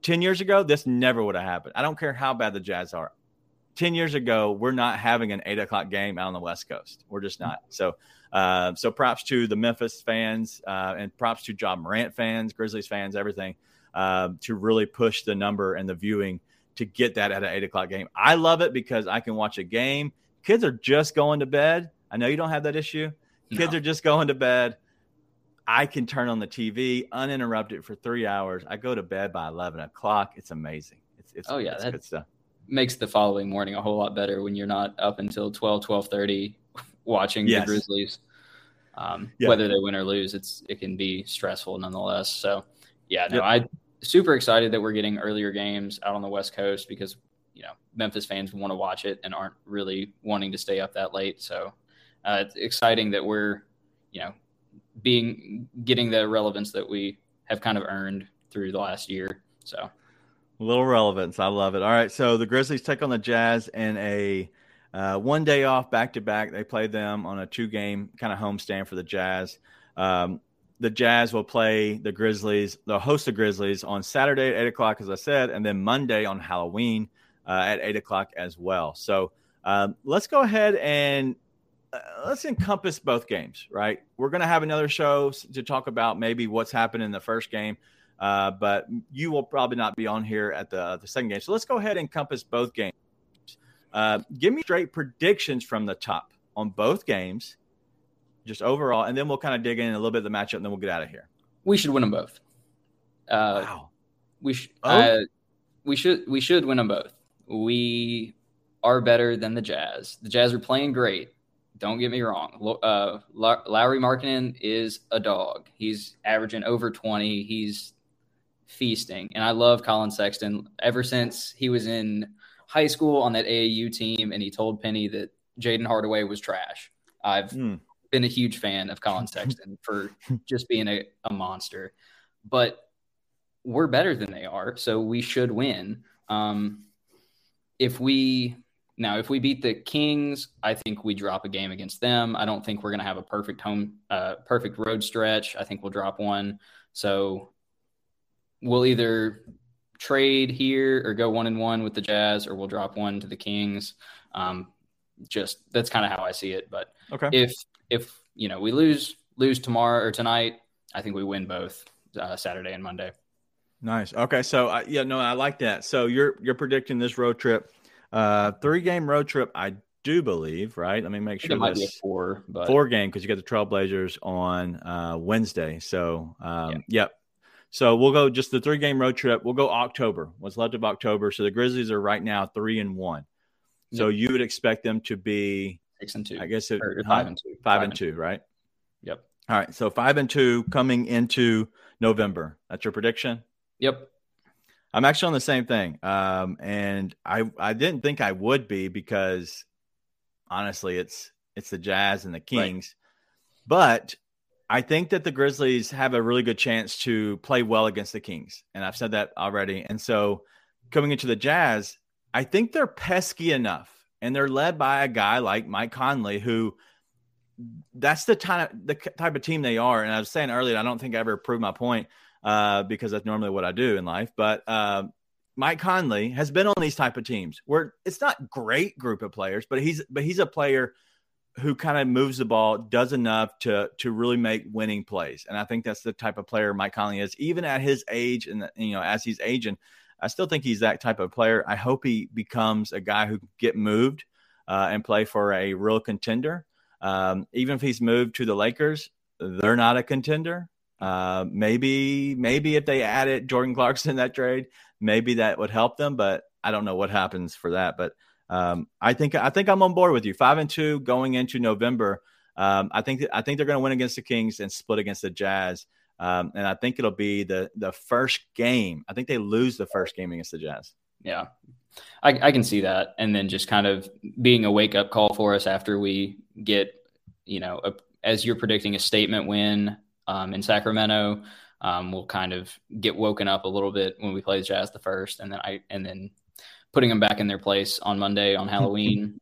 S2: 10 years ago, this never would have happened. I don't care how bad the Jazz are. 10 years ago, we're not having an eight o'clock game out on the West Coast. We're just not. So uh, so props to the Memphis fans uh, and props to Ja Morant fans, Grizzlies fans, everything uh, to really push the number and the viewing to get that at an eight o'clock game. I love it because I can watch a game. Kids are just going to bed. I know you don't have that issue. Kids no. are just going to bed. I can turn on the TV uninterrupted for three hours. I go to bed by eleven o'clock. It's amazing. It's, it's
S3: Oh, yeah,
S2: it's good stuff.
S3: Makes the following morning a whole lot better when you're not up until 12, 12.30 *laughs* watching
S2: Yes.
S3: the Grizzlies. Um,
S2: Yeah.
S3: Whether they win or lose, it's it can be stressful nonetheless. So, yeah, no,
S2: Yep.
S3: I super excited that we're getting earlier games out on the West Coast because you know Memphis fans want to watch it and aren't really wanting to stay up that late. So, uh, it's exciting that we're you know being getting the relevance that we have kind of earned through the last year. So,
S2: little relevance. I love it. All right. So the Grizzlies take on the Jazz in a uh, one day off back to back. They play them on a two game kind of homestand for the Jazz. Um, the Jazz will play the Grizzlies, they'll host of Grizzlies on Saturday at 8 o'clock, as I said, and then Monday on Halloween uh, at 8 o'clock as well. So um, let's go ahead and uh, let's encompass both games, right? We're going to have another show to talk about maybe what's happened in the first game. Uh, but you will probably not be on here at the the second game. So let's go ahead and encompass both games. Uh, give me straight predictions from the top on both games, just overall, and then we'll kind of dig in a little bit of the matchup, and then we'll get out of here.
S3: we should win them both. Uh,
S2: wow.
S3: We should.
S2: Oh?
S3: Uh, we should. We should win them both. We are better than the Jazz. The Jazz are playing great. Don't get me wrong. Uh, Low- Lauri Markkanen is a dog. He's averaging over twenty. He's feasting, and I love Collin Sexton. Ever since he was in high school on that AAU team, and he told Penny that Jayden Hardaway was trash. I've
S2: Hmm.
S3: been a huge fan of Collin Sexton for *laughs* just being a, a monster. But we're better than they are, so we should win. Um, if we now, if we beat the Kings, I think we drop a game against them. I don't think we're going to have a perfect home, uh, perfect road stretch. I think we'll drop one. So we'll either trade here or go one and one with the Jazz, or we'll drop one to the Kings. Um, just that's kind of how I see it. But
S2: Okay.
S3: if if you know we lose lose tomorrow or tonight, I think we win both uh, Saturday and Monday.
S2: Nice. Okay. So uh, yeah, no, I like that. So you're you're predicting this road trip, uh, three game road trip. I do believe, right? Let me make sure
S3: it might be a four, but
S2: four game because you got the Trailblazers on uh, Wednesday. So um,
S3: Yeah.
S2: yep. So we'll go just the three game road trip. We'll go October. What's left of October. So the Grizzlies are right now three and one. So you would expect them to be,
S3: six and two.
S2: I guess, it, huh?
S3: five and two.
S2: five and two, right?
S3: Yep.
S2: All right. So five and two coming into November. That's your prediction.
S3: Yep.
S2: I'm actually on the same thing. Um, and I I didn't think I would be because honestly, it's it's the Jazz and the Kings. But I think that the Grizzlies have a really good chance to play well against the Kings. And I've said that already. And so coming into the Jazz, I think they're pesky enough. And they're led by a guy like Mike Conley, who that's the type the type of team they are. And I was saying earlier, I don't think I ever proved my point uh, because that's normally what I do in life. But uh, Mike Conley has been on these type of teams where it's not great group of players, but he's but he's a player who kind of moves the ball, does enough to to really make winning plays. And I think that's the type of player Mike Conley is, even at his age and you know as he's aging. I still think he's that type of player. I hope he becomes a guy who can get moved uh, and play for a real contender. Um, even if he's moved to the Lakers, they're not a contender. Uh, maybe maybe if they added Jordan Clarkson in that trade, maybe that would help them. But I don't know what happens for that. But um, I think I think I'm on board with you. Five and two going into November. Um, I think I think they're going to win against the Kings and split against the Jazz. Um, and I think it'll be the the first game. I think they lose the first game against the Jazz.
S3: Yeah. I, I can see that. And then just kind of being a wake up call for us after we get, you know, a, as you're predicting a statement win um, in Sacramento, um, we'll kind of get woken up a little bit when we play the Jazz the first, and then I and then putting them back in their place on Monday on *laughs* Halloween.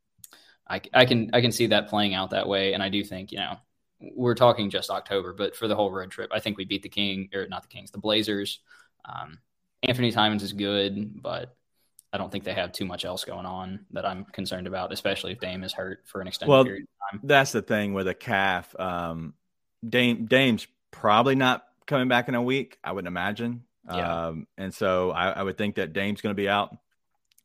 S3: I, I can I can see that playing out that way, and I do think you know we're talking just October, but for the whole road trip, I think we beat the King or not the Kings, the Blazers. Um, Anthony Simons is good, but I don't think they have too much else going on that I'm concerned about, especially if Dame is hurt for an extended
S2: Well,
S3: period of time.
S2: That's the thing with a calf. Um, Dame Dame's probably not coming back in a week. I wouldn't imagine.
S3: Yeah.
S2: Um, and so I, I would think that Dame's going to be out.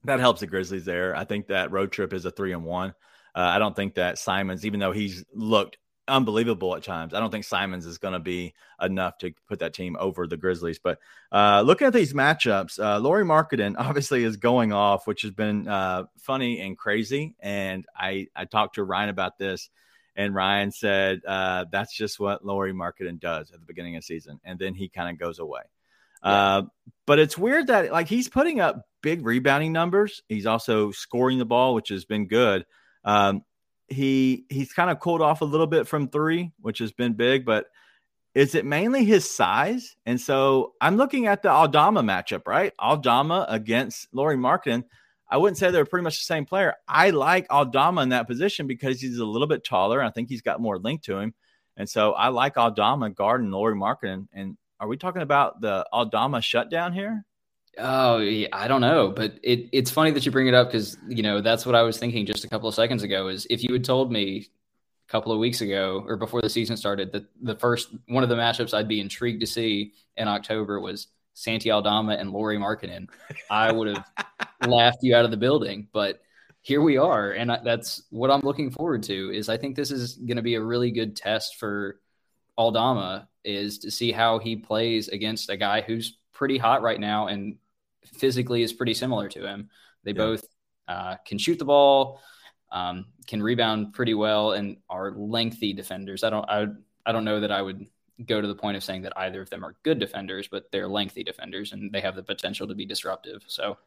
S2: That helps the Grizzlies there. I think that road trip is a three and one. Uh, I don't think that Simons, even though he's looked unbelievable at times. I don't think Simons is going to be enough to put that team over the Grizzlies. But uh, looking at these matchups, uh, Lauri Markkanen *laughs* obviously is going off, which has been uh, funny and crazy. And I, I talked to Ryan about this, and Ryan said uh, that's just what Lauri Markkanen does at the beginning of the season. And then he kind of goes away. Yeah. Uh, but it's weird that like he's putting up big rebounding numbers. He's also scoring the ball, which has been good. Um, he he's kind of cooled off a little bit from three, which has been big, but is it mainly his size? And so I'm looking at the Aldama matchup, right? Aldama against Lauri Markkanen. I wouldn't say they're pretty much the same player. I like Aldama in that position because he's a little bit taller. I think he's got more length to him. And so I like Aldama guarding Lauri Markkanen. And are we talking about the Aldama shutdown here?
S3: Oh, yeah, I don't know, but it, it's funny that you bring it up because you know that's what I was thinking just a couple of seconds ago. Is if you had told me a couple of weeks ago or before the season started that the first one of the matchups I'd be intrigued to see in October was Santi Aldama and Lauri Markkanen, I would have *laughs* laughed you out of the building. But here we are, and that's what I'm looking forward to. Is I think this is going to be a really good test for Aldama is to see how he plays against a guy who's pretty hot right now and physically is pretty similar to him. They yeah. both uh, can shoot the ball, um, can rebound pretty well, and are lengthy defenders. I don't, I, I don't know that I would go to the point of saying that either of them are good defenders, but they're lengthy defenders and they have the potential to be disruptive. So,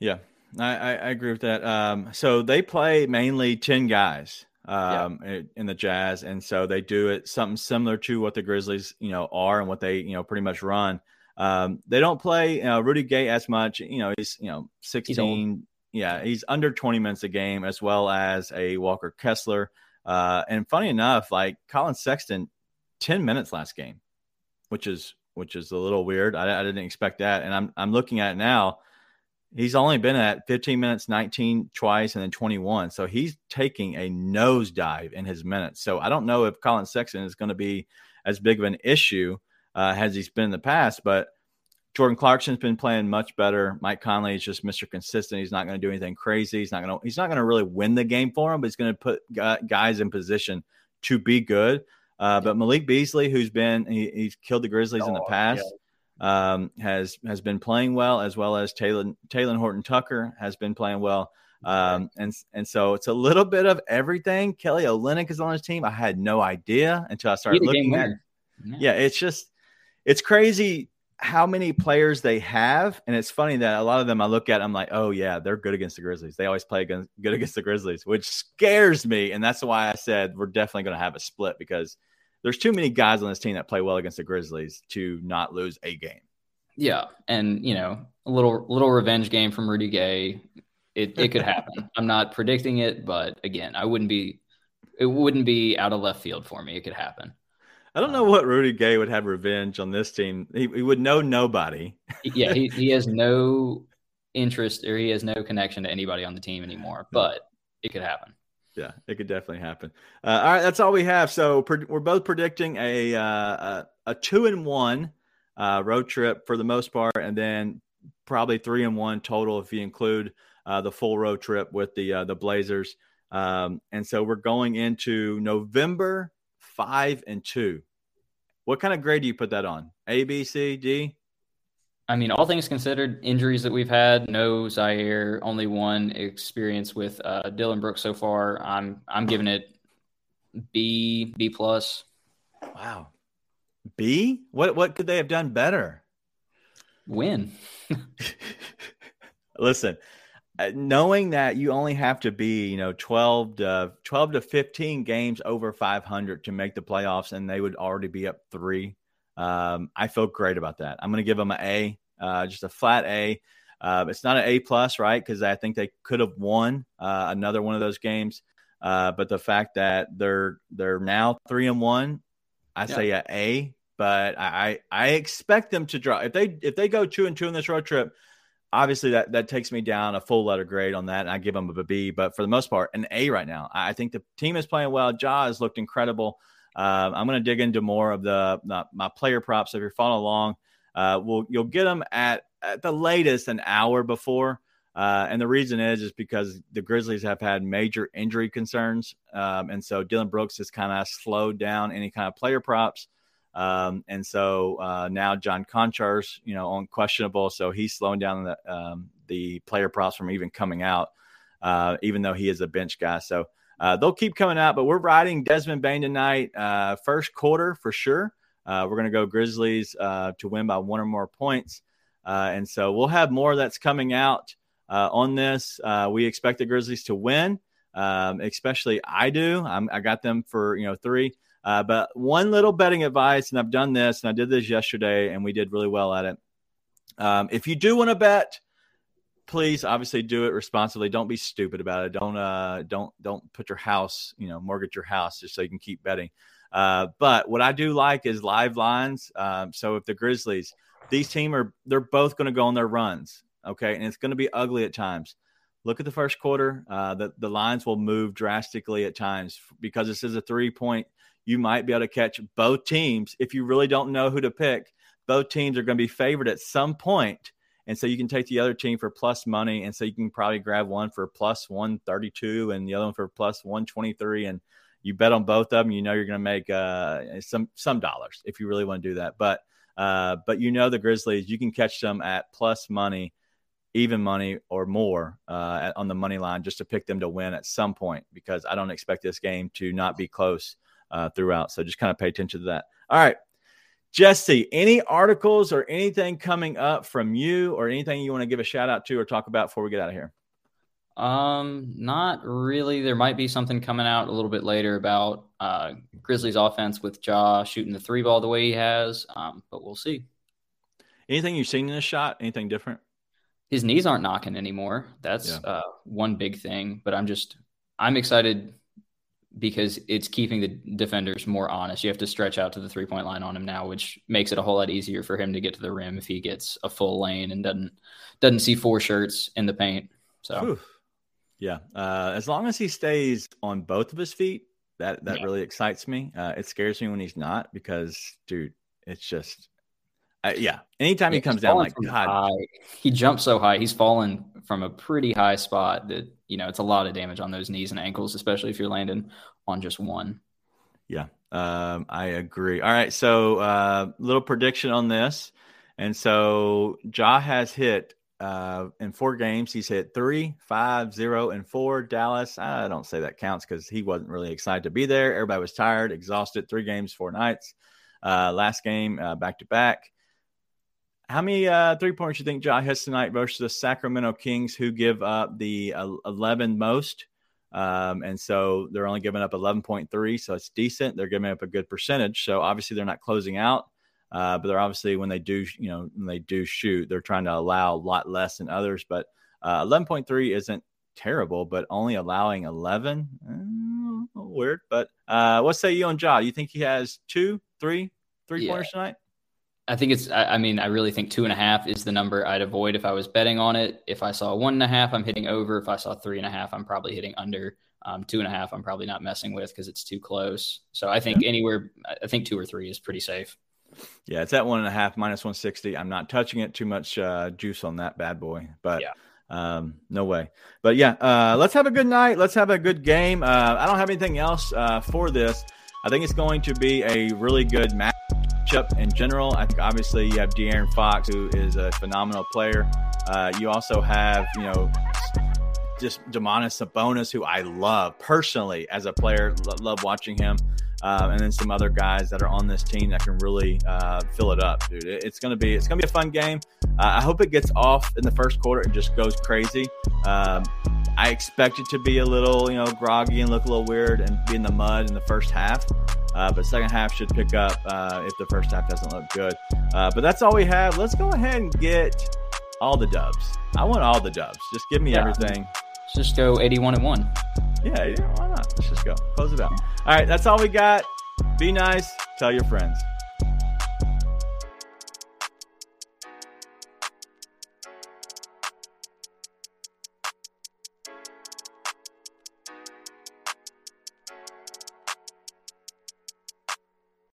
S2: yeah, I, I agree with that. Um, so they play mainly ten guys um, yeah. in the Jazz, and so they do it something similar to what the Grizzlies, you know, are and what they, you know, pretty much run. Um, they don't play you know, Rudy Gay as much. You know, he's you know 16. He's yeah, he's under 20 minutes a game, as well as a Walker Kessler. Uh, and funny enough, like Collin Sexton, 10 minutes last game, which is which is a little weird. I, I didn't expect that. And I'm I'm looking at it now. He's only been at 15 minutes, 19 twice, and then 21. So he's taking a nosedive in his minutes. So I don't know if Collin Sexton is going to be as big of an issue uh, as he's been in the past. But Jordan Clarkson's been playing much better. Mike Conley is just Mr. Consistent. He's not going to do anything crazy. He's not going to. He's not going to really win the game for him, but he's going to put guys in position to be good. Uh, but Malik Beasley, who's been he, he's killed the Grizzlies oh, in the oh, past, yeah. um, has has been playing well, as well as Taylor Talen Horton Tucker has been playing well. Um, and and so it's a little bit of everything. Kelly Olynyk is on his team. I had no idea until I started looking at. Yeah. yeah, it's just it's crazy how many players they have. And it's funny that a lot of them I look at, I'm like, oh, yeah, they're good against the Grizzlies. They always play against, good against the Grizzlies, which scares me. And that's why I said we're definitely going to have a split because there's too many guys on this team that play well against the Grizzlies to not lose a game.
S3: Yeah. And, you know, a little, little revenge game from Rudy Gay. It, it could happen. *laughs* I'm not predicting it, but again, I wouldn't be, it wouldn't be out of left field for me. It could happen.
S2: I don't know what Rudy Gay would have revenge on this team. He, he would know nobody.
S3: yeah, he, he has no interest or he has no connection to anybody on the team anymore, but it could happen.
S2: Yeah, it could definitely happen. Uh, all right, that's all we have. So we're both predicting a uh, a, a, two and one uh, road trip for the most part, and then probably three and one total if you include uh, the full road trip with the uh, the Blazers. Um, and so we're going into November five and two. What kind of grade do you put that on? A, B, C, D?
S3: I mean, all things considered, injuries that we've had, no Ziaire, only one experience with uh, Dillon Brooks so far. I'm I'm giving it B, B plus.
S2: Wow, B. What what could they have done better?
S3: Win. *laughs*
S2: Listen, knowing that you only have to be, you know, 12 to 12 to 15 games over 500 to make the playoffs, and they would already be up three. Um, I feel great about that. I'm going to give them an A, uh, just a flat A. Uh, it's not an A plus, right? Because I think they could have won uh, another one of those games. Uh, but the fact that they're they're now three and one, I yeah. say a A. But I I expect them to draw if they if they go two and two in this road trip obviously that that takes me down a full letter grade on that and i give them a b but for the most part an a right now. I think the team is playing well. Ja has looked incredible. Uh, i'm going to dig into more of the, the, my player props. If you're following along uh, we'll you'll get them at at the latest an hour before. Uh, and the reason is is because the Grizzlies have had major injury concerns, um, and so Dillon Brooks has kind of slowed down any kind of player props. Um, and so uh, now John Konchar's, you know, on questionable, so he's slowing down the um, the player props from even coming out, uh, even though he is a bench guy. So uh, they'll keep coming out, but we're riding Desmond Bane tonight, uh, first quarter for sure. Uh, we're going to go Grizzlies uh, to win by one or more points, and so we'll have more that's coming out on this. We expect the Grizzlies to win, um, especially I do. I'm, i got them for you know three. Uh, but one little betting advice, and I've done this, and I did this yesterday, and we did really well at it. Um, if you do want to bet, please obviously do it responsibly. Don't be stupid about it. Don't uh, don't don't put your house, you know, mortgage your house just so you can keep betting. Uh, but what I do like is live lines. Um, so if the Grizzlies, these team are they're both going to go on their runs. Okay. And it's going to be ugly at times. Look at the first quarter. Uh, the, the lines will move drastically at times because this is a three point. You might be able to catch both teams. If you really don't know who to pick, both teams are going to be favored at some point. And so you can take the other team for plus money. And so you can probably grab one for plus 132 and the other one for plus 123. And you bet on both of them. You know you're going to make uh, some some dollars if you really want to do that. But uh, but you know the Grizzlies, you can catch them at plus money even money or more uh, on the money line just to pick them to win at some point because I don't expect this game to not be close uh, throughout. So just kind of pay attention to that. All right. Jesse, any articles or anything coming up from you or anything you want to give a shout out to or talk about before we get out of here?
S3: Um, not really. There might be something coming out a little bit later about uh, Grizzlies offense with Ja shooting the three ball the way he has, um, but we'll see.
S2: Anything you've seen in this shot? Anything different?
S3: his knees aren't knocking anymore. That's yeah. uh, one big thing. But I'm just I'm excited because it's keeping the defenders more honest. You have to stretch out to the three point line on him now, which makes it a whole lot easier for him to get to the rim if he gets a full lane and doesn't doesn't see four shirts in the paint. So, Whew.
S2: yeah, uh, as long as he stays on both of his feet, that that yeah. really excites me. Uh, it scares me when he's not because, dude, it's just uh, yeah. Anytime yeah, he comes down, like God,
S3: high. he jumps so high. He's fallen from a pretty high spot that you know it's a lot of damage on those knees and ankles, especially if you're landing on just one.
S2: Yeah, um, I agree. All right, so uh, little prediction on this, and so Ja has hit uh, in four games. He's hit three, five, zero, and four. Dallas, I don't say that counts because he wasn't really excited to be there. Everybody was tired, exhausted. Three games, four nights. Uh, last game, back to back. How many uh, three pointers you think Ja has tonight versus the Sacramento Kings, who give up the uh, 11 most? Um, and so they're only giving up 11.3, so it's decent. They're giving up a good percentage. So obviously they're not closing out, uh, but they're obviously when they do, you know, when they do shoot, they're trying to allow a lot less than others. But uh, 11.3 isn't terrible, but only allowing 11, uh, weird. But uh, what say you on Ja? You think he has two, three, three yeah. pointers tonight?
S3: I think it's, I, I, mean, I really think two and a half is the number I'd avoid if I was betting on it. If I saw one and a half, I'm hitting over. If I saw three and a half, I'm probably hitting under. Um, two and a half, I'm probably not messing with because it's too close. So I think yeah. anywhere, I think two or three is pretty safe.
S2: Yeah, it's at one and a half minus 160. I'm not touching it too much uh, juice on that bad boy, but yeah. Um, no way. But yeah, uh, let's have a good night. Let's have a good game. Uh, I don't have anything else uh, for this. I think it's going to be a really good match matchup in general. I think obviously you have De'Aaron Fox, who is a phenomenal player. Uh, you also have, you know, just Domantas Sabonis, who I love personally as a player. love watching him. Uh, and then some other guys that are on this team that can really uh, fill it up, dude. it's gonna be it's gonna be a fun game. Uh, I hope it gets off in the first quarter and just goes crazy. Um, I expect it to be a little, you know, groggy and look a little weird and be in the mud in the first half. Uh, but second half should pick up uh, if the first half doesn't look good. Uh, but that's all we have. Let's go ahead and get all the dubs. I want all the dubs. Just give me yeah. everything.
S3: Let's just go 81 and 1.
S2: Yeah, yeah, why not? Let's just go. Close it out. All right, that's all we got. Be nice. Tell your friends.